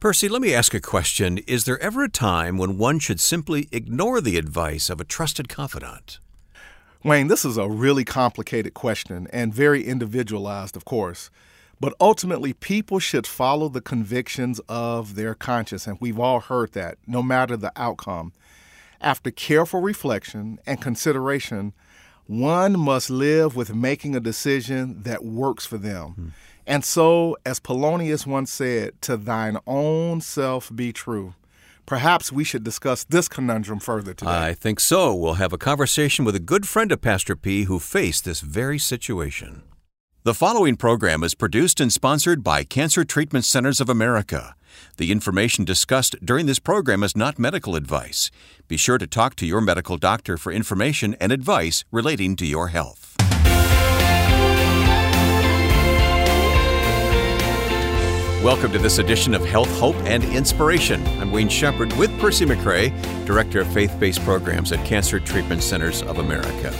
Percy, let me ask a question. Is there ever a time when one should simply ignore the advice of a trusted confidant? Wayne, this is a really complicated question and very individualized, of course. But ultimately, people should follow the convictions of their conscience, and we've all heard that, no matter the outcome. After careful reflection and consideration, one must live with making a decision that works for them. Hmm. And so, as Polonius once said, to thine own self be true. Perhaps we should discuss this conundrum further today. I think so. We'll have a conversation with a good friend of Pastor P who faced this very situation. The following program is produced and sponsored by Cancer Treatment Centers of America. The information discussed during this program is not medical advice. Be sure to talk to your medical doctor for information and advice relating to your health. Welcome to this edition of Health, Hope, and Inspiration. I'm Wayne Shepherd with Percy McRae, Director of Faith Based Programs at Cancer Treatment Centers of America.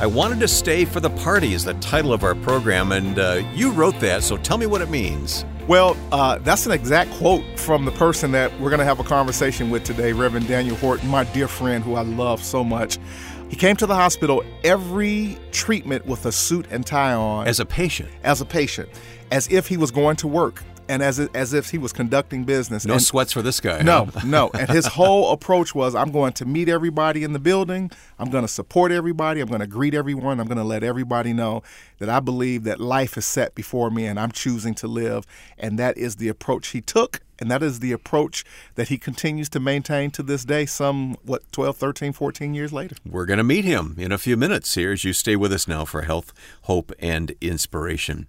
I wanted to stay for the party is the title of our program, and uh, you wrote that, so tell me what it means. Well, uh, that's an exact quote from the person that we're going to have a conversation with today, Reverend Daniel Horton, my dear friend who I love so much. He came to the hospital every treatment with a suit and tie on. As a patient? As a patient, as if he was going to work and as as if he was conducting business. No and, sweats for this guy. No, no. And his whole approach was, I'm going to meet everybody in the building. I'm going to support everybody. I'm going to greet everyone. I'm going to let everybody know that I believe that life is set before me and I'm choosing to live. And that is the approach he took. And that is the approach that he continues to maintain to this day, some, what, 12, 13, 14 years later. We're going to meet him in a few minutes here as you stay with us now for health, hope, and inspiration.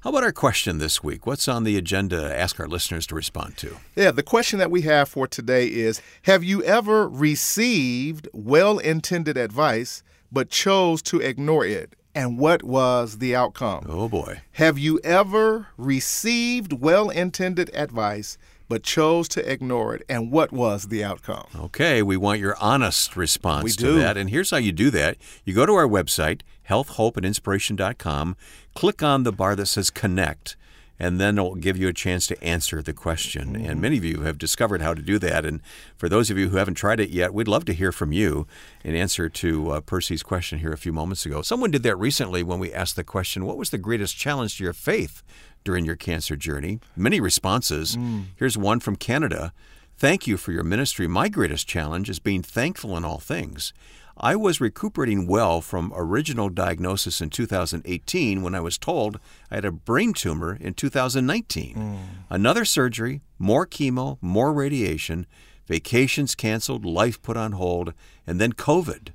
How about our question this week? What's on the agenda to ask our listeners to respond to? Yeah, the question that we have for today is Have you ever received well intended advice but chose to ignore it? And what was the outcome? Oh boy. Have you ever received well intended advice but chose to ignore it. And what was the outcome? Okay, we want your honest response we to do. that. And here's how you do that you go to our website, healthhopeandinspiration.com, click on the bar that says connect and then it'll give you a chance to answer the question. Mm-hmm. And many of you have discovered how to do that. And for those of you who haven't tried it yet, we'd love to hear from you in answer to uh, Percy's question here a few moments ago. Someone did that recently when we asked the question, What was the greatest challenge to your faith during your cancer journey? Many responses. Mm. Here's one from Canada. Thank you for your ministry. My greatest challenge is being thankful in all things. I was recuperating well from original diagnosis in 2018 when I was told I had a brain tumor in 2019. Mm. Another surgery, more chemo, more radiation, vacations canceled, life put on hold, and then COVID.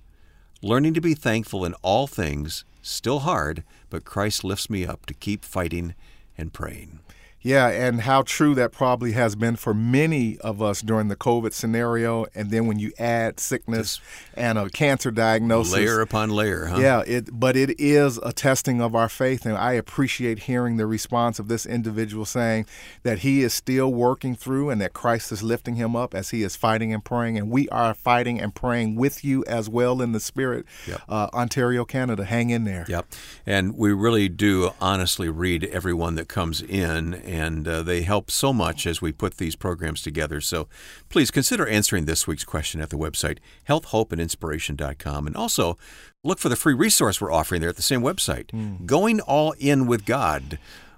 Learning to be thankful in all things, still hard, but Christ lifts me up to keep fighting and praying. Yeah, and how true that probably has been for many of us during the COVID scenario. And then when you add sickness Just and a cancer diagnosis, layer upon layer, huh? Yeah, it, but it is a testing of our faith. And I appreciate hearing the response of this individual saying that he is still working through and that Christ is lifting him up as he is fighting and praying. And we are fighting and praying with you as well in the spirit. Yep. Uh, Ontario, Canada, hang in there. Yep. And we really do honestly read everyone that comes in and uh, they help so much as we put these programs together. So please consider answering this week's question at the website, healthhopeandinspiration.com. And also look for the free resource we're offering there at the same website, mm. Going All In with God.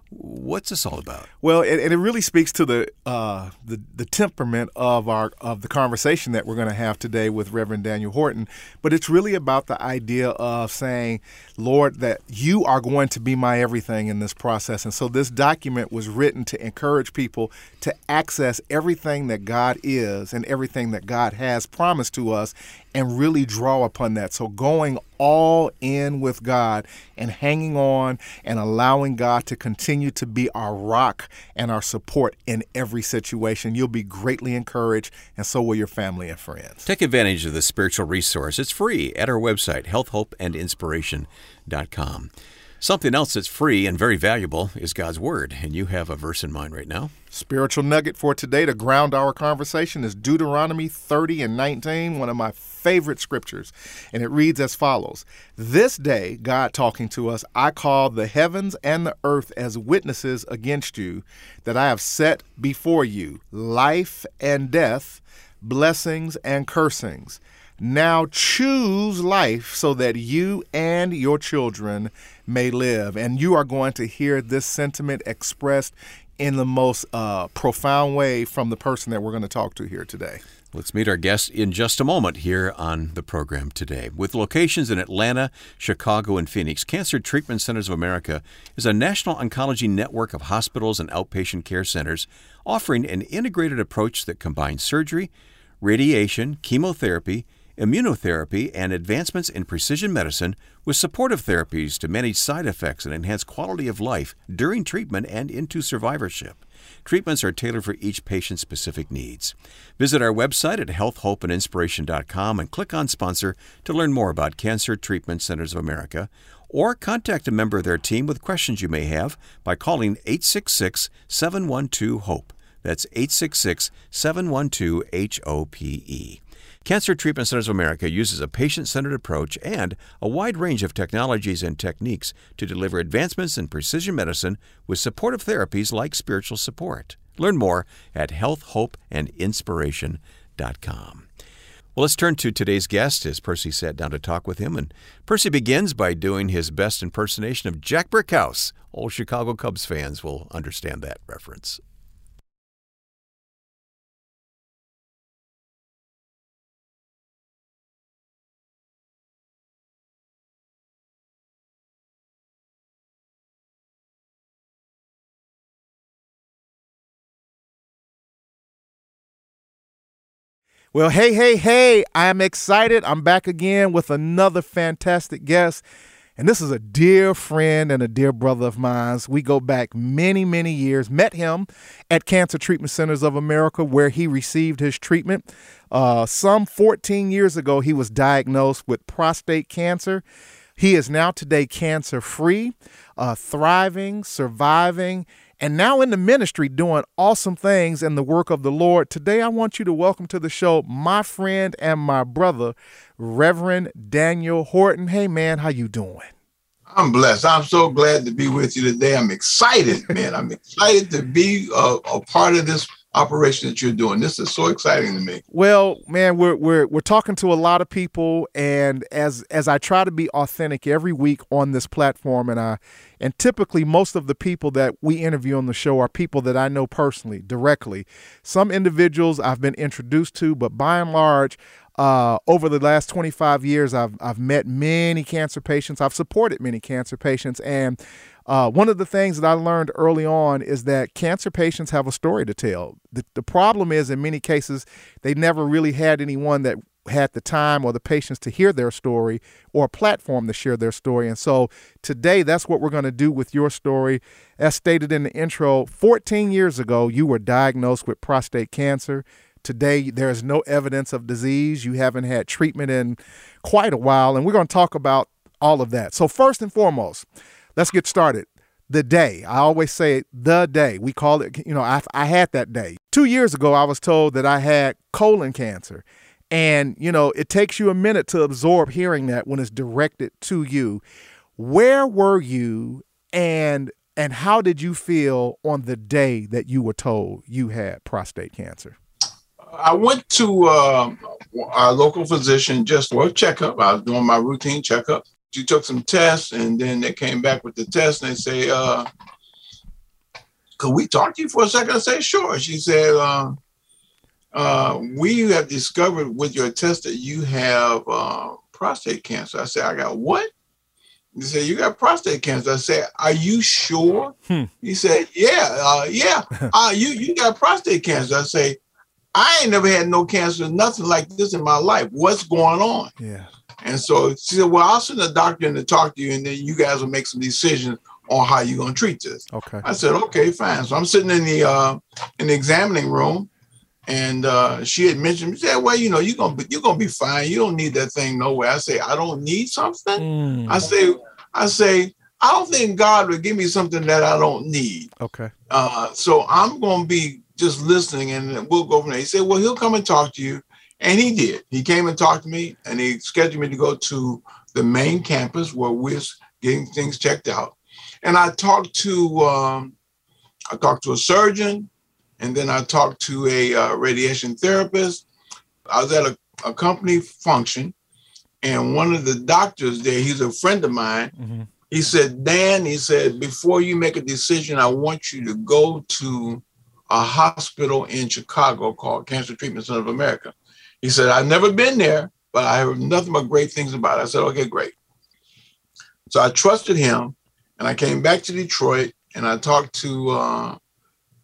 What's this all about? Well, and, it really speaks to the, uh, the the temperament of our of the conversation that we're going to have today with Reverend Daniel Horton. But it's really about the idea of saying, Lord, that you are going to be my everything in this process. And so this document was written to encourage people to access everything that God is and everything that God has promised to us and really draw upon that. So going all in with God and hanging on and allowing God to continue to be our rock and our support in every situation. You'll be greatly encouraged, and so will your family and friends. Take advantage of the spiritual resource. It's free at our website, healthhopeandinspiration.com. Something else that's free and very valuable is God's Word, and you have a verse in mind right now. Spiritual nugget for today to ground our conversation is Deuteronomy 30 and 19, one of my favorite scriptures. And it reads as follows This day, God talking to us, I call the heavens and the earth as witnesses against you, that I have set before you life and death, blessings and cursings. Now choose life so that you and your children may live. And you are going to hear this sentiment expressed in the most uh, profound way from the person that we're going to talk to here today. Let's meet our guest in just a moment here on the program today. With locations in Atlanta, Chicago, and Phoenix, Cancer Treatment Centers of America is a national oncology network of hospitals and outpatient care centers offering an integrated approach that combines surgery, radiation, chemotherapy, immunotherapy, and advancements in precision medicine with supportive therapies to manage side effects and enhance quality of life during treatment and into survivorship. Treatments are tailored for each patient's specific needs. Visit our website at healthhopeandinspiration.com and click on sponsor to learn more about Cancer Treatment Centers of America or contact a member of their team with questions you may have by calling 866 712 HOPE. That's 866 712 HOPE. Cancer Treatment Centers of America uses a patient centered approach and a wide range of technologies and techniques to deliver advancements in precision medicine with supportive therapies like spiritual support. Learn more at healthhopeandinspiration.com. Well, let's turn to today's guest as Percy sat down to talk with him. And Percy begins by doing his best impersonation of Jack Brickhouse. All Chicago Cubs fans will understand that reference. Well, hey, hey, hey, I'm excited. I'm back again with another fantastic guest. And this is a dear friend and a dear brother of mine. We go back many, many years. Met him at Cancer Treatment Centers of America, where he received his treatment. Uh, some 14 years ago, he was diagnosed with prostate cancer. He is now today cancer free, uh, thriving, surviving, and now in the ministry doing awesome things in the work of the Lord. Today I want you to welcome to the show my friend and my brother, Reverend Daniel Horton. Hey man, how you doing? I'm blessed. I'm so glad to be with you today. I'm excited, man. I'm excited to be a, a part of this operation that you're doing. This is so exciting to me. Well, man, we're we're we're talking to a lot of people, and as as I try to be authentic every week on this platform, and I and typically most of the people that we interview on the show are people that I know personally, directly. Some individuals I've been introduced to, but by and large. Uh, over the last 25 years, I've I've met many cancer patients. I've supported many cancer patients, and uh, one of the things that I learned early on is that cancer patients have a story to tell. The, the problem is, in many cases, they never really had anyone that had the time or the patience to hear their story or a platform to share their story. And so today, that's what we're going to do with your story. As stated in the intro, 14 years ago, you were diagnosed with prostate cancer. Today, there is no evidence of disease. You haven't had treatment in quite a while. And we're going to talk about all of that. So, first and foremost, Let's get started. The day, I always say the day. We call it, you know, I, I had that day. Two years ago, I was told that I had colon cancer. And, you know, it takes you a minute to absorb hearing that when it's directed to you. Where were you and and how did you feel on the day that you were told you had prostate cancer? I went to uh, our local physician just for a checkup. I was doing my routine checkup she took some tests and then they came back with the test and they say, uh, could we talk to you for a second? I say, sure. She said, uh, uh, we have discovered with your test that you have uh, prostate cancer. I said, I got what? He said, you got prostate cancer. I said, are you sure? Hmm. He said, yeah, uh, yeah. uh, you, you got prostate cancer. I say, I ain't never had no cancer, nothing like this in my life. What's going on? Yeah. And so she said, Well, I'll send a doctor in to talk to you, and then you guys will make some decisions on how you're gonna treat this. Okay. I said, Okay, fine. So I'm sitting in the uh in the examining room and uh she had mentioned, she said, Well, you know, you're gonna be you're gonna be fine. You don't need that thing nowhere. I say, I don't need something. Mm. I say, I say, I don't think God would give me something that I don't need. Okay. Uh, so I'm going to be just listening and we'll go from there. He said, Well, he'll come and talk to you. And he did. He came and talked to me and he scheduled me to go to the main campus where we're getting things checked out. And I talked to um, I talked to a surgeon, and then I talked to a uh, radiation therapist. I was at a, a, company function, and one of the doctors there, he's a friend of mine. Mm-hmm. He said, Dan, he said, before you make a decision, I want you to go to a hospital in Chicago called Cancer Treatment Center of America. He said, I've never been there, but I heard nothing but great things about it. I said, okay, great. So I trusted him and I came back to Detroit and I talked to uh,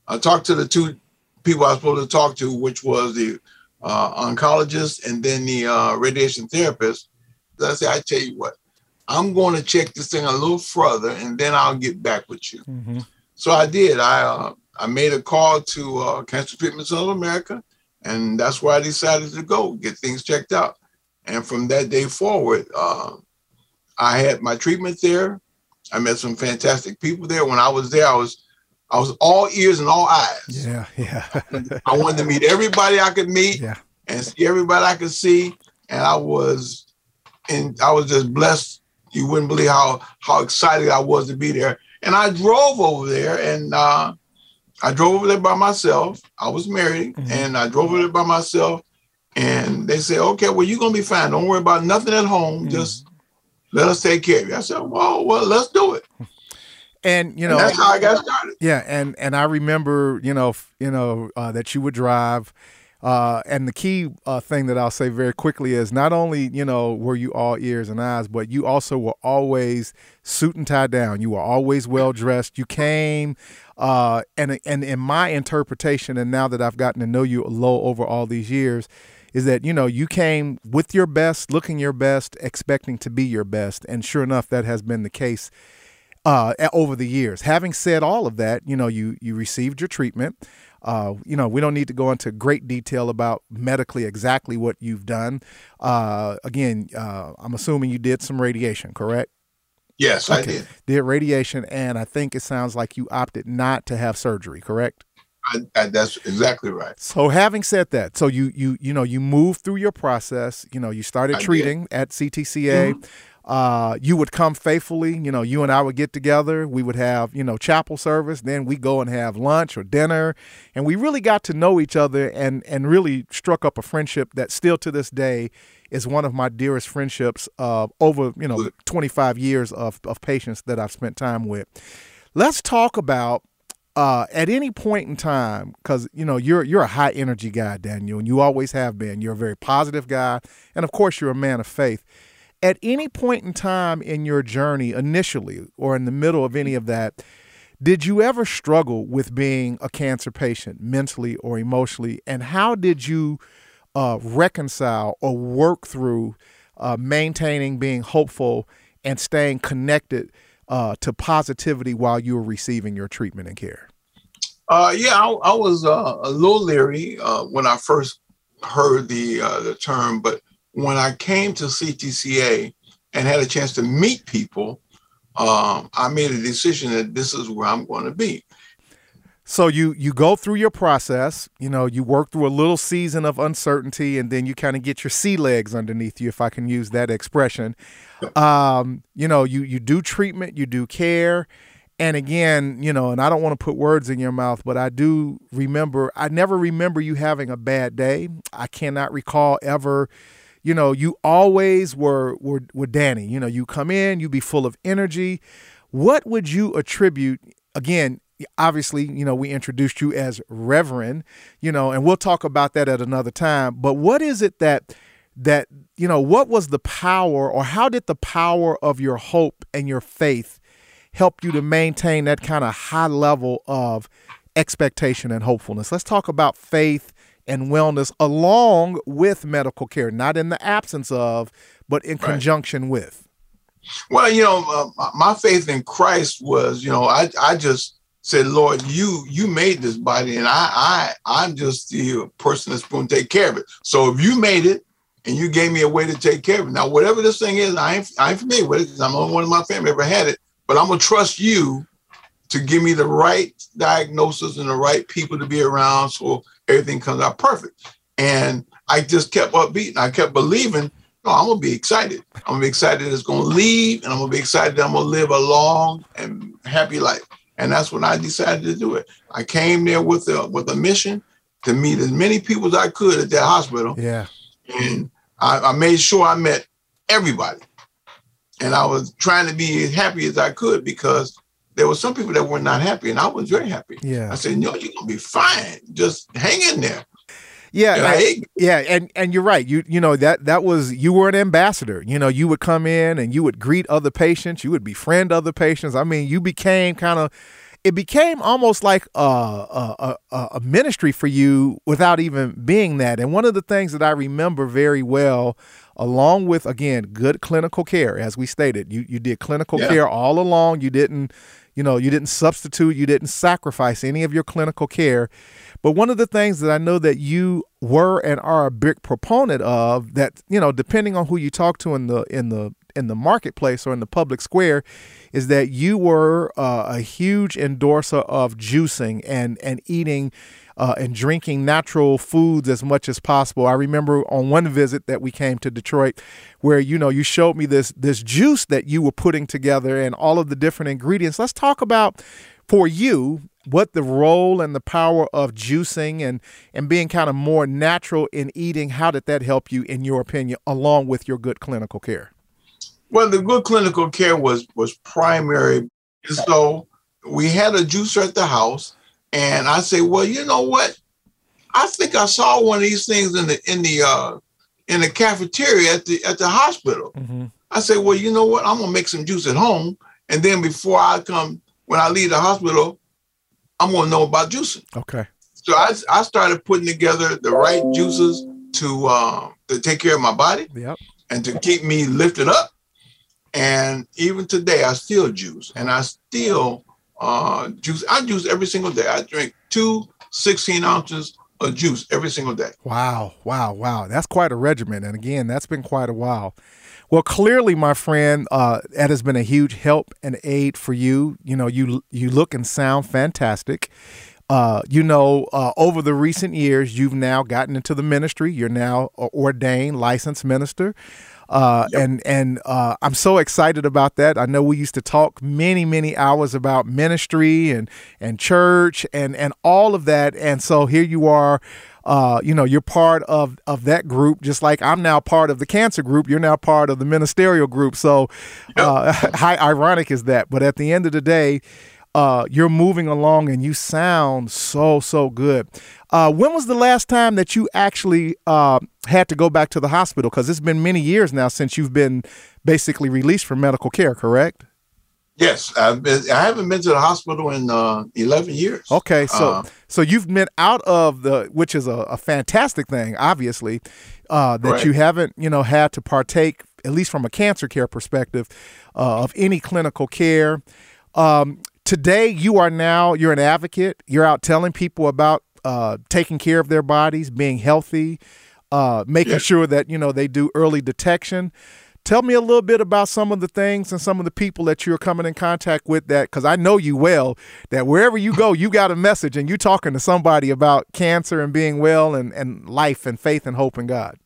I talked to the two people I was supposed to talk to, which was the uh, oncologist and then the uh, radiation therapist. So I said, I tell you what, I'm going to check this thing a little further, and then I'll get back with you. Mm-hmm. So I did. I uh, I made a call to uh, Cancer Treatment Center of America, and that's where I decided to go get things checked out. And from that day forward, uh, I had my treatment there. I met some fantastic people there. When I was there, I was I was all ears and all eyes. Yeah, yeah. I wanted to meet everybody I could meet yeah. and see everybody I could see. And I was and I was just blessed. You wouldn't believe how how excited I was to be there. And I drove over there and uh, I drove over there by myself. I was married mm-hmm. and I drove over there by myself. And they said, okay, well, you're gonna be fine. Don't worry about nothing at home. Mm-hmm. Just let us take care of you. I said, well, well, let's do it. And you know, and that's how I got started. Yeah, and and I remember, you know, you know uh, that you would drive. Uh, and the key uh, thing that I'll say very quickly is not only you know were you all ears and eyes, but you also were always suit and tie down. You were always well dressed. You came, uh, and and in my interpretation, and now that I've gotten to know you a little over all these years, is that you know you came with your best, looking your best, expecting to be your best, and sure enough, that has been the case uh, over the years. Having said all of that, you know you you received your treatment. Uh, you know, we don't need to go into great detail about medically exactly what you've done. Uh, again, uh, I'm assuming you did some radiation, correct? Yes, okay. I did. Did radiation, and I think it sounds like you opted not to have surgery, correct? I, I, that's exactly right. So, having said that, so you you you know you moved through your process. You know, you started I treating did. at CTCA. Mm-hmm. Uh, you would come faithfully. You know, you and I would get together. We would have you know chapel service. Then we go and have lunch or dinner, and we really got to know each other and and really struck up a friendship that still to this day is one of my dearest friendships uh, over you know 25 years of of patients that I've spent time with. Let's talk about uh, at any point in time, because you know you're you're a high energy guy, Daniel, and you always have been. You're a very positive guy, and of course you're a man of faith. At any point in time in your journey, initially or in the middle of any of that, did you ever struggle with being a cancer patient, mentally or emotionally? And how did you uh, reconcile or work through uh, maintaining being hopeful and staying connected? uh, to positivity while you were receiving your treatment and care? Uh, yeah, I, I was uh, a little leery uh, when I first heard the the term, but when I came to CTCA and had a chance to meet people, um, I made a decision that this is where I'm going to be. So you you go through your process, you know, you work through a little season of uncertainty, and then you kind of get your sea legs underneath you, if I can use that expression. Um, you know, you you do treatment, you do care, and again, you know, and I don't want to put words in your mouth, but I do remember. I never remember you having a bad day. I cannot recall ever. You know, you always were were were Danny. You know, you come in, you be full of energy. What would you attribute? Again, obviously, you know, we introduced you as Reverend, you know, and we'll talk about that at another time. But what is it that that you know, what was the power or how did the power of your hope and your faith help you to maintain that kind of high level of expectation and hopefulness? Let's talk about faith and wellness along with medical care, not in the absence of, but in right. conjunction with. Well, you know, uh, my faith in Christ was, you know, I I just said, Lord, you you made this body, and I I I'm just the person that's going to take care of it. So if you made it and you gave me a way to take care of it, now whatever this thing is, I ain't I ain't familiar with it because I'm the only one in my family ever had it. But but I'm gonna trust you to give me the right diagnosis and the right people to be around so everything comes out perfect. And I just kept upbeat. and I kept believing, no, I'm gonna be excited. I'm gonna be excited it's gonna leave, and I'm gonna be excited that I'm gonna live a long and happy life. And that's when I decided to do it. I came there with a with a mission to meet as many people as I could at that hospital. Yeah. And I, I made sure I met everybody. And I was trying to be as happy as I could because there were some people that were not happy, and I was very happy. Yeah. I said, "No, you're gonna be fine. Just hang in there." Yeah, And I yeah, and and you're right. You you know that that was you were an ambassador. You know, you would come in and you would greet other patients. You would befriend other patients. I mean, you became kind of. It became almost like a, a, a, a ministry for you without even being that. And one of the things that I remember very well, along with again good clinical care, as we stated, you you did clinical Yeah. care all along. You didn't, you know, you didn't substitute, you didn't sacrifice any of your clinical care. But one of the things that I know that you were and are a big proponent of that, you know, depending on who you talk to in the in the in the marketplace or in the public square, is that you were uh, a huge endorser of juicing and and eating uh, and drinking natural foods as much as possible. I remember on one visit that we came to Detroit, where you know you showed me this this juice that you were putting together and all of the different ingredients. Let's talk about for you what the role and the power of juicing and and being kind of more natural in eating. How did that help you, in your opinion, along with your good clinical care? Well, the good clinical care was was primary. So we had a juicer at the house, and I say, well, you know what? I think I saw one of these things in the in the uh, in the cafeteria at the at the hospital. Mm-hmm. I say, well, you know what? I'm gonna make some juice at home, and then before I come, when I leave the hospital, I'm gonna know about juicing. Okay. So I, I started putting together the right juices to uh, to take care of my body Yep. and to keep me lifted up. And even today, I still juice, and I still uh, juice. I juice every single day. I drink two 16 ounces of juice every single day. Wow, wow, wow. That's quite a regimen. And again, that's been quite a while. Well, clearly, my friend, uh, that has been a huge help and aid for you. You know, you you look and sound fantastic. Uh, you know, uh, over the recent years, you've now gotten into the ministry. You're now ordained licensed minister. Uh, and and uh, I'm so excited about that. I know we used to talk many many hours about ministry and and church and and all of that. And so here you are. Uh, you know, you're part of of that group, just like I'm now part of the cancer group. You're now part of the ministerial group. So, uh, how ironic is that? But at the end of the day, uh, you're moving along and you sound so so good. Uh, when was the last time that you actually uh, had to go back to the hospital? Because it's been many years now since you've been basically released from medical care. Correct? Yes, I've been. I haven't been to the hospital in uh, 11 years. Okay, so Uh, so you've been out of the, which is a, a fantastic thing, obviously, uh, that Right. you haven't you know had to partake, at least from a cancer care perspective, uh, of any clinical care. Um, today, you are now you're an advocate. You're out telling people about uh, taking care of their bodies, being healthy, uh, making sure that you know they do early detection. Tell me a little bit about some of the things and some of the people that you're coming in contact with that because I know you well that wherever you go you got a message and you're talking to somebody about cancer and being well and, and life and faith and hope in God.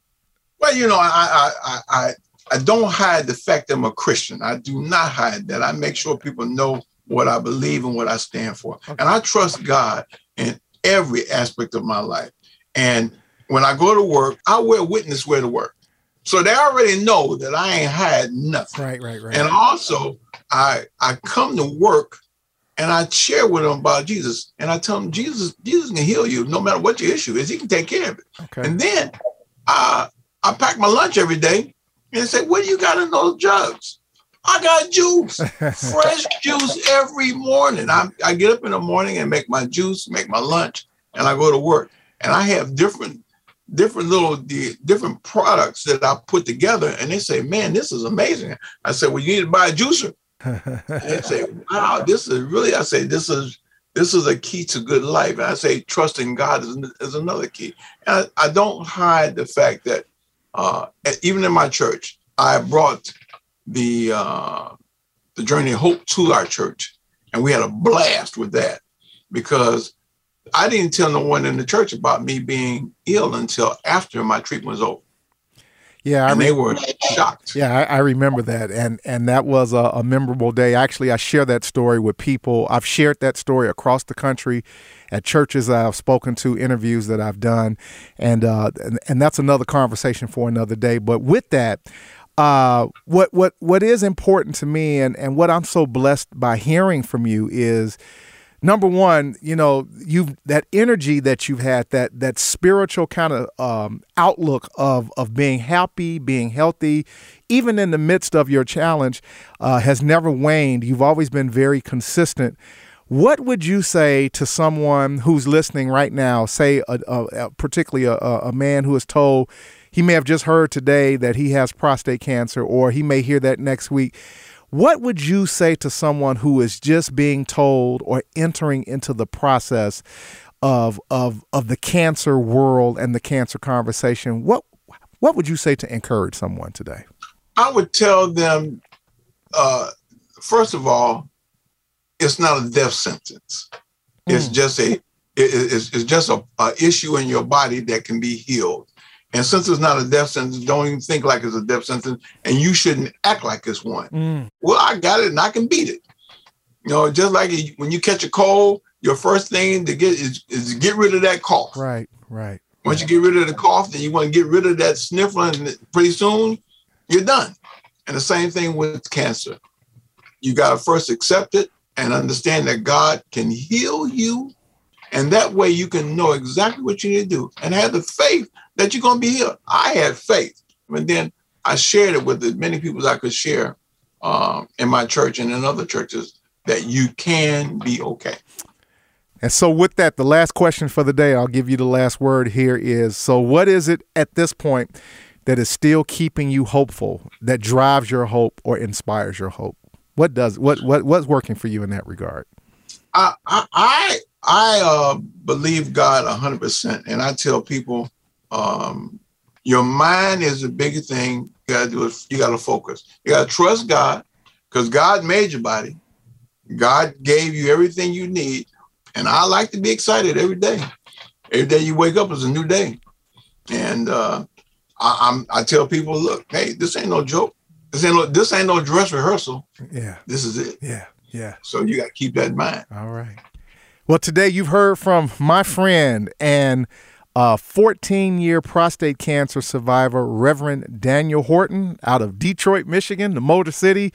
Well, you know, I, I, I, I, I don't hide the fact that I'm a Christian. I do not hide that. I make sure people know what I believe and what I stand for. Okay. And I trust God in every aspect of my life. And when I go to work, I wear witness wear to work. So they already know that I ain't hide nothing. Right, right, right. And also, I I come to work and I share with them about Jesus. And I tell them Jesus, Jesus can heal you no matter what your issue is. He can take care of it. okay. And then I I pack my lunch every day and say, What do you got in those jugs? I got juice, fresh juice every morning. I, I get up in the morning and make my juice, make my lunch, and I go to work. And I have different different little the different products that I put together, and they say, "Man, this is amazing." I said, "Well, you need to buy a juicer." And they say, "Wow, this is really." I say, "This is this is a key to good life." And I say, "Trusting God is, is another key." And I, I don't hide the fact that uh, even in my church, I brought the uh, the Journey of Hope to our church. And we had a blast with that because I didn't tell no one in the church about me being ill until after my treatment was over. Yeah, I and they were shocked. Yeah, I, I, remember that, and and that was a, a, memorable day. Actually, I share that story with people. I've shared that story across the country, at churches I've spoken to, interviews that I've done, and uh, and, and that's another conversation for another day. But with that, uh, what what what is important to me, and and what I'm so blessed by hearing from you is number one, you know, you that energy that you've had, that that spiritual kind of um, outlook of of being happy, being healthy, even in the midst of your challenge, uh, has never waned. You've always been very consistent. What would you say to someone who's listening right now? Say, a, a, particularly a, a man who is told he may have just heard today that he has prostate cancer, or he may hear that next week what would you say to someone who is just being told or entering into the process of of of the cancer world and the cancer conversation? What what would you say to encourage someone today? I would tell them, uh, first of all, it's not a death sentence. Mm. It's just a it, it's, it's just a, a issue in your body that can be healed. And since it's not a death sentence, don't even think like it's a death sentence, and you shouldn't act like it's one. Mm. Well, I got it and I can beat it. You know, just like when you catch a cold, your first thing to get is, is get rid of that cough. Right, right. Once you get rid of the cough, then you want to get rid of that sniffling, pretty soon you're done. And the same thing with cancer. You got to first accept it and understand that God can heal you. And that way you can know exactly what you need to do and have the faith that you're going to be healed. I had faith. And then I shared it with as many people as I could share um, in my church and in other churches that you can be okay. And so, with that, the last question for the day, I'll give you the last word here is so, what is it at this point that is still keeping you hopeful, that drives your hope or inspires your hope? What does what what what's working for you in that regard? I I I uh, believe God hundred percent, and I tell people um, your mind is the biggest thing you gotta do is you gotta focus. You gotta trust God because God made your body. God gave you everything you need. And I like to be excited every day. Every day you wake up is a new day. And uh, I, am I tell people, look, hey, this ain't no joke. This ain't no this ain't no dress rehearsal. Yeah. This is it. Yeah. Yeah. So you gotta keep that in mind. All right. Well, today you've heard from my friend and 14 year prostate cancer survivor, Reverend Daniel Horton, out of Detroit, Michigan, the Motor City.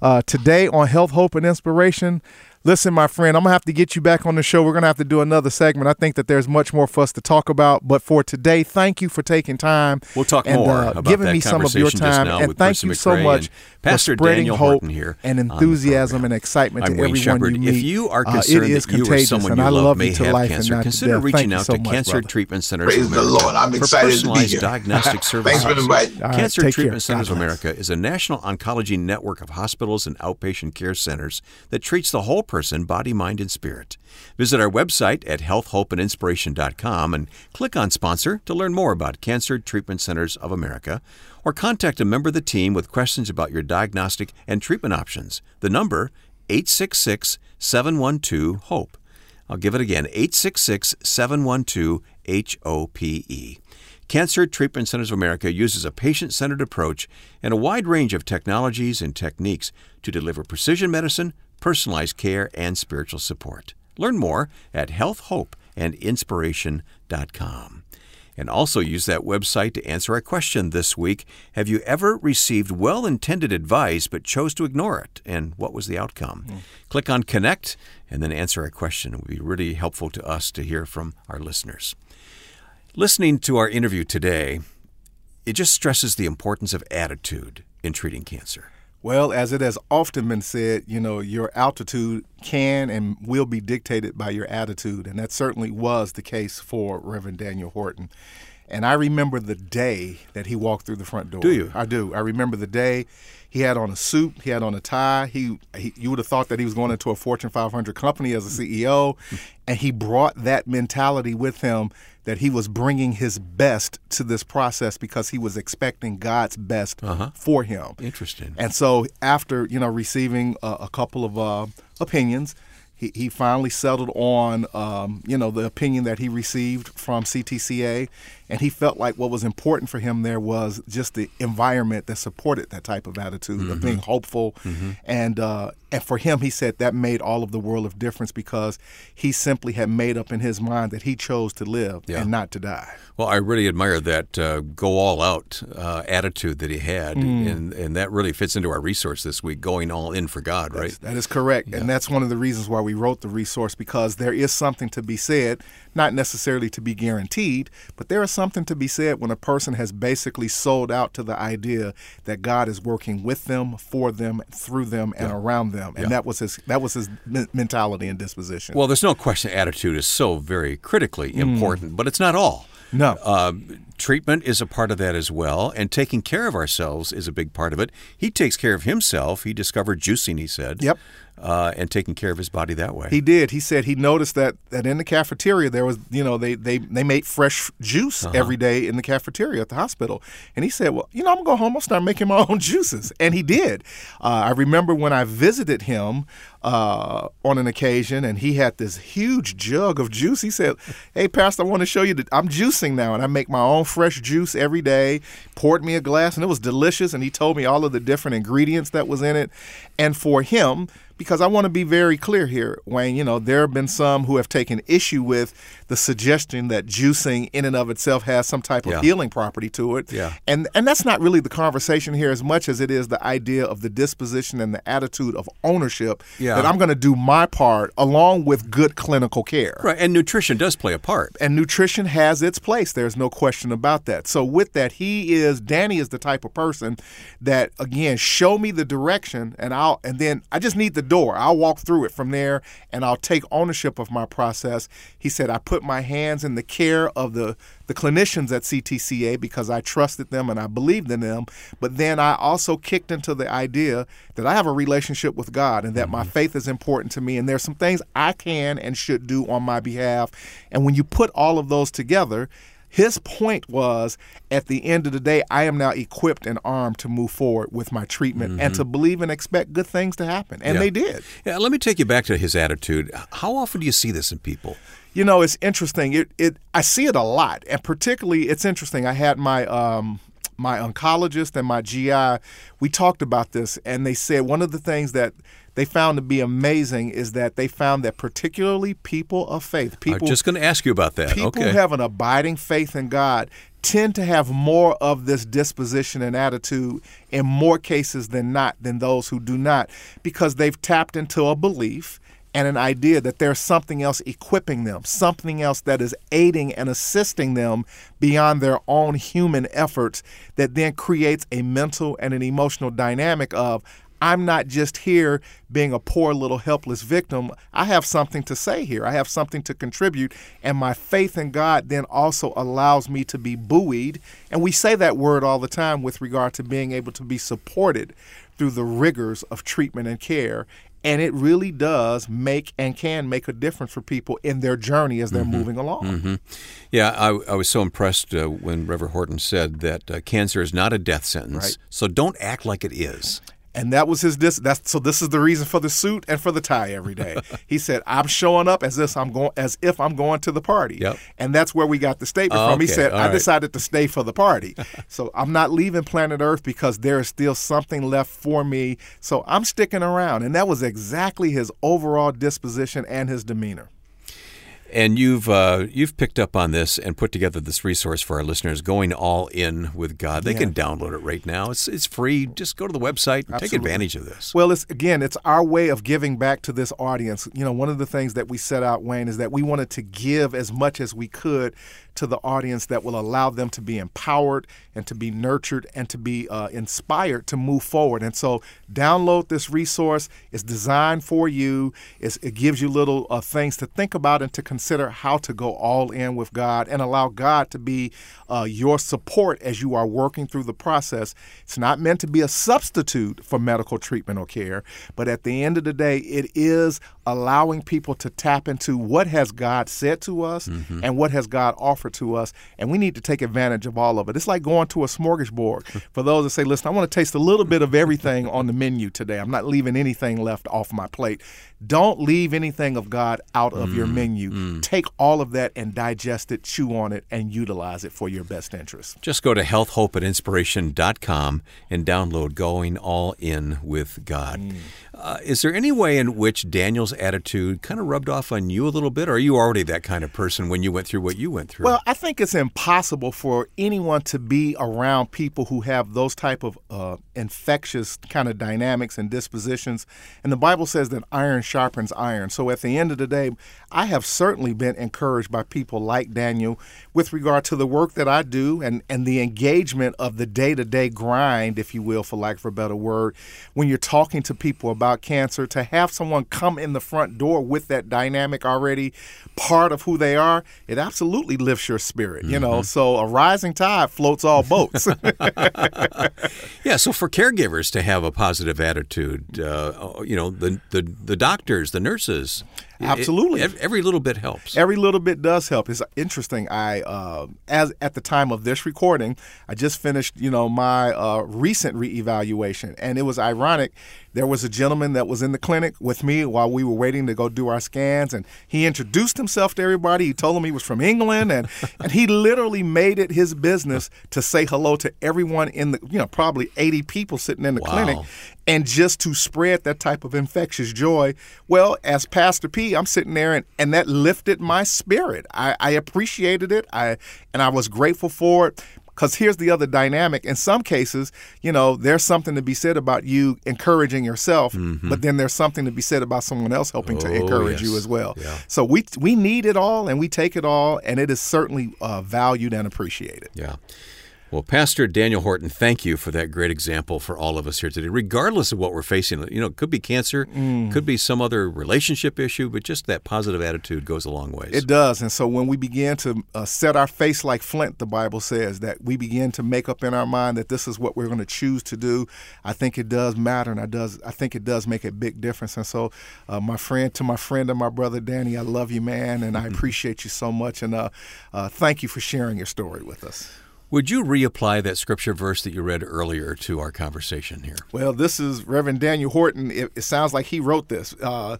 Uh, today on Health, Hope, and Inspiration, Listen, my friend, I'm going to have to get you back on the show. We're going to have to do another segment. I think that there's much more for us to talk about. But for today, thank you for taking time. We'll talk and, more uh, about giving that me some of your time. And thank you so much Pastor for spreading Daniel hope here and enthusiasm and excitement I'm to Wayne everyone Shepherd. you meet. If you are uh, concerned it is that you or someone you love may have cancer, consider reaching out so to much, Cancer brother. Treatment Centers Praise of America the Lord. I'm excited for to be here. diagnostic services. Thanks for inviting. Cancer right, Treatment. Centers of. America is a national oncology network of hospitals and outpatient care centers that treats the whole person, body, mind, and spirit. Visit our website at healthhopeandinspiration.com and click on sponsor to learn more about Cancer Treatment Centers of America or contact a member of the team with questions about your diagnostic and treatment options. The number 866 712 HOPE. I'll give it again 866 712 HOPE. Cancer Treatment Centers of America uses a patient centered approach and a wide range of technologies and techniques to deliver precision medicine, personalized care, and spiritual support. Learn more at healthhopeandinspiration.com. And also use that website to answer our question this week Have you ever received well intended advice but chose to ignore it? And what was the outcome? Mm. Click on Connect and then answer our question. It would be really helpful to us to hear from our listeners. Listening to our interview today, it just stresses the importance of attitude in treating cancer. Well, as it has often been said, you know, your altitude can and will be dictated by your attitude. And that certainly was the case for Reverend Daniel Horton. And I remember the day that he walked through the front door. Do you? I do. I remember the day he had on a suit, he had on a tie. He, he you would have thought that he was going into a Fortune 500 company as a CEO, and he brought that mentality with him that he was bringing his best to this process because he was expecting God's best Uh-huh. for him. Interesting. And so, after you know receiving a, a couple of uh, opinions, he, he finally settled on um, you know the opinion that he received from CTCA, and he felt like what was important for him there was just the environment that supported that type of attitude of being hopeful, and uh, and for him, he said that made all of the world of difference because he simply had made up in his mind that he chose to live Yeah. and not to die. Well, I really admire that uh, go all out uh, attitude that he had, Mm. and and that really fits into our resource this week, going all in for God, right? That is correct. And that's one of the reasons why we wrote the resource because there is something to be said, not necessarily to be guaranteed, but there is something to be said when a person has basically sold out to the idea that God is working with them, for them, through them, and around them. And Yeah. that was his that was his mentality and disposition. Well, there's no question attitude is so very critically important, but it's not all. Mm. no. Uh, treatment is a part of that as well, and taking care of ourselves is a big part of it. He takes care of himself. He discovered juicing, he said. Yep. Uh, and taking care of his body that way. He did. He said he noticed that, that in the cafeteria there was, you know, they they, they made fresh juice every day in the cafeteria at the hospital. And he said, well, you know, I'm gonna go home. I'll start making my own juices. And he did. Uh, I remember when I visited him uh, on an occasion, and he had this huge jug of juice. He said, "Hey, Pastor, I want to show you that I'm juicing now, and I make my own fresh juice every day." Poured me a glass, and it was delicious. And he told me all of the different ingredients that was in it. And for him, because I want to be very clear here, Wayne. You know, there have been some who have taken issue with the suggestion that juicing in and of itself has some type of Yeah. healing property to it. Yeah. And and that's not really the conversation here as much as it is the idea of the disposition and the attitude of ownership Yeah. that I'm going to do my part along with good clinical care. right, and nutrition does play a part. And nutrition has its place. There's no question about that. So with that, he is Danny is the type of person that again, show me the direction and I'll and then I just need the door. I'll walk through it from there and I'll take ownership of my process. He said I put my hands in the care of the the clinicians at CTCA because I trusted them and I believed in them. But then I also kicked into the idea that I have a relationship with God and that my mm-hmm. faith is important to me and there's some things I can and should do on my behalf. And when you put all of those together, his point was at the end of the day, I am now equipped and armed to move forward with my treatment and to believe and expect good things to happen. And Yeah. they did. Yeah, let me take you back to his attitude. How often do you see this in people? You know, it's interesting. It, it I see it a lot, and particularly it's interesting. I had my um, my oncologist and my GI. We talked about this, and they said one of the things that they found to be amazing is that they found that particularly people of faith, I'm people just going to ask you about that. people okay. who have an abiding faith in God tend to have more of this disposition and attitude in more cases than not than those who do not because they've tapped into a belief and an idea that there's something else equipping them, something else that is aiding and assisting them beyond their own human efforts that then creates a mental and an emotional dynamic of I'm not just here being a poor little helpless victim. I have something to say here. I have something to contribute. And my faith in God then also allows me to be buoyed. And we say that word all the time with regard to being able to be supported through the rigors of treatment and care. And it really does make and can make a difference for people in their journey as they're moving along. Yeah, I, I was so impressed uh, when Reverend Horton said that uh, cancer is not a death sentence. Right. So don't act like it is. And that was his dis that's so this is the reason for the suit and for the tie every day. he said, I'm showing up as if I'm going as if I'm going to the party. Yep. And that's where we got the statement Oh, from. He said, All I right. decided to stay for the party. so I'm not leaving planet Earth because there is still something left for me. So I'm sticking around. And that was exactly his overall disposition and his demeanor. And you've uh, you've picked up on this and put together this resource for our listeners, going all in with God. They can download it right now. It's it's free. Just go to the website and take advantage of this. Well, it's again, it's our way of giving back to this audience. You know, one of the things that we set out, Wayne, is that we wanted to give as much as we could to the audience that will allow them to be empowered and to be nurtured and to be uh, inspired to move forward. And so, download this resource. It's designed for you. It's, it gives you little uh, things to think about and to consider how to go all in with God and allow God to be uh, your support as you are working through the process. It's not meant to be a substitute for medical treatment or care, but at the end of the day, it is allowing people to tap into what has God said to us mm-hmm. and what has God offered to us, and we need to take advantage of all of it. It's like going to a smorgasbord. For those that say, "Listen, I want to taste a little bit of everything on the menu today. I'm not leaving anything left off my plate." Don't leave anything of God out of mm, your menu. Mm. Take all of that and digest it, chew on it, and utilize it for your best interest. Just go to healthhopeandinspiration.com and download Going All In with God. Mm. Uh, is there any way in which Daniel's attitude kind of rubbed off on you a little bit, or are you already that kind of person when you went through what you went through? Well, I think it's impossible for anyone to be around people who have those type of uh, infectious kind of dynamics and dispositions. And the Bible says that iron sharpens iron. So at the end of the day, I have certainly been encouraged by people like Daniel with regard to the work that I do and, and the engagement of the day to day grind, if you will, for lack of a better word, when you're talking to people about cancer, to have someone come in the front door with that dynamic already part of who they are, it absolutely lifts your spirit, you mm-hmm. know. So a rising tide floats all boats. yeah, so for caregivers to have a positive attitude, uh, you know, the, the, the doctors, the nurses, Absolutely. It, every little bit helps. Every little bit does help. It's interesting. I uh, as at the time of this recording, I just finished, you know, my uh, recent reevaluation, and it was ironic. There was a gentleman that was in the clinic with me while we were waiting to go do our scans, and he introduced himself to everybody. He told them he was from England, and and he literally made it his business to say hello to everyone in the, you know, probably 80 people sitting in the wow. clinic, and just to spread that type of infectious joy. Well, as Pastor P, I'm sitting there and, and that lifted my spirit. I, I appreciated it. I and I was grateful for it. Because here's the other dynamic. In some cases, you know, there's something to be said about you encouraging yourself, mm-hmm. but then there's something to be said about someone else helping oh, to encourage yes. you as well. Yeah. So we we need it all, and we take it all, and it is certainly uh, valued and appreciated. Yeah. Well, Pastor Daniel Horton, thank you for that great example for all of us here today, regardless of what we're facing. You know, it could be cancer, mm. could be some other relationship issue, but just that positive attitude goes a long ways. It does. And so when we begin to uh, set our face like flint, the Bible says, that we begin to make up in our mind that this is what we're going to choose to do, I think it does matter. And I, does, I think it does make a big difference. And so, uh, my friend, to my friend and my brother Danny, I love you, man, and I appreciate you so much. And uh, uh, thank you for sharing your story with us. Would you reapply that scripture verse that you read earlier to our conversation here? Well, this is Reverend Daniel Horton. It, it sounds like he wrote this. Uh,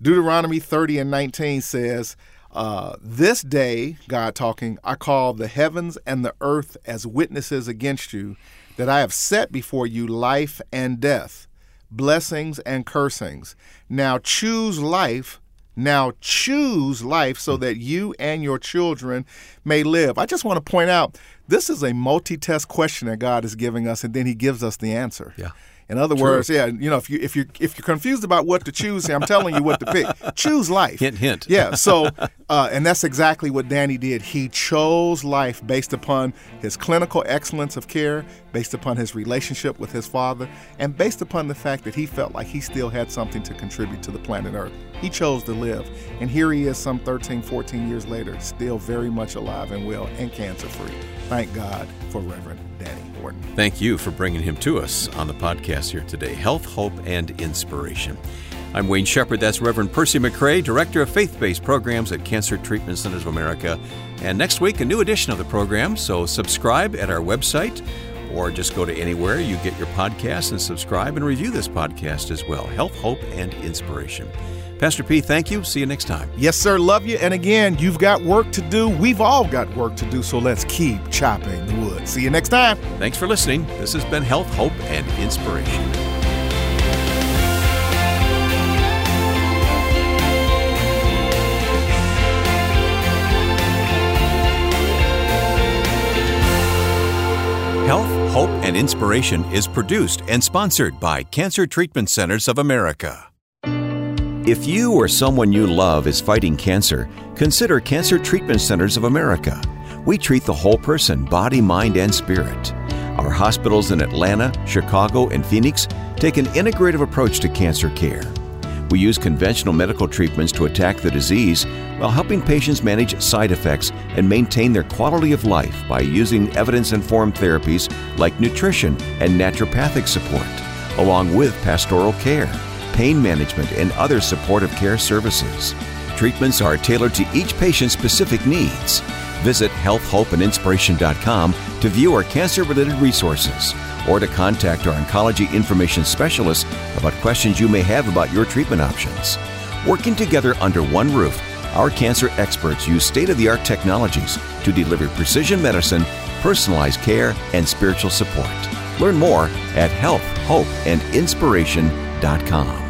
Deuteronomy 30 and 19 says, uh, This day, God talking, I call the heavens and the earth as witnesses against you, that I have set before you life and death, blessings and cursings. Now choose life now choose life so that you and your children may live. I just want to point out this is a multi test question that God is giving us, and then He gives us the answer. Yeah. In other True. words, yeah, you know, if you if you if you're confused about what to choose, I'm telling you what to pick. Choose life. Hint, hint. Yeah. So, uh, and that's exactly what Danny did. He chose life based upon his clinical excellence of care, based upon his relationship with his father, and based upon the fact that he felt like he still had something to contribute to the planet Earth. He chose to live, and here he is, some 13, 14 years later, still very much alive and well and cancer free. Thank God for Reverend Horton. Thank you for bringing him to us on the podcast here today Health, Hope, and Inspiration. I'm Wayne Shepherd. That's Reverend Percy McCray, Director of Faith Based Programs at Cancer Treatment Centers of America. And next week, a new edition of the program. So subscribe at our website or just go to anywhere you get your podcast and subscribe and review this podcast as well. Health, Hope, and Inspiration. Pastor P, thank you. See you next time. Yes, sir. Love you. And again, you've got work to do. We've all got work to do. So let's keep chopping the wood. See you next time. Thanks for listening. This has been Health, Hope, and Inspiration. Health, Hope, and Inspiration is produced and sponsored by Cancer Treatment Centers of America. If you or someone you love is fighting cancer, consider Cancer Treatment Centers of America. We treat the whole person, body, mind, and spirit. Our hospitals in Atlanta, Chicago, and Phoenix take an integrative approach to cancer care. We use conventional medical treatments to attack the disease while helping patients manage side effects and maintain their quality of life by using evidence informed therapies like nutrition and naturopathic support, along with pastoral care, pain management, and other supportive care services. Treatments are tailored to each patient's specific needs. Visit healthhopeandinspiration.com to view our cancer related resources or to contact our oncology information specialist about questions you may have about your treatment options. Working together under one roof, our cancer experts use state of the art technologies to deliver precision medicine, personalized care, and spiritual support. Learn more at healthhopeandinspiration.com.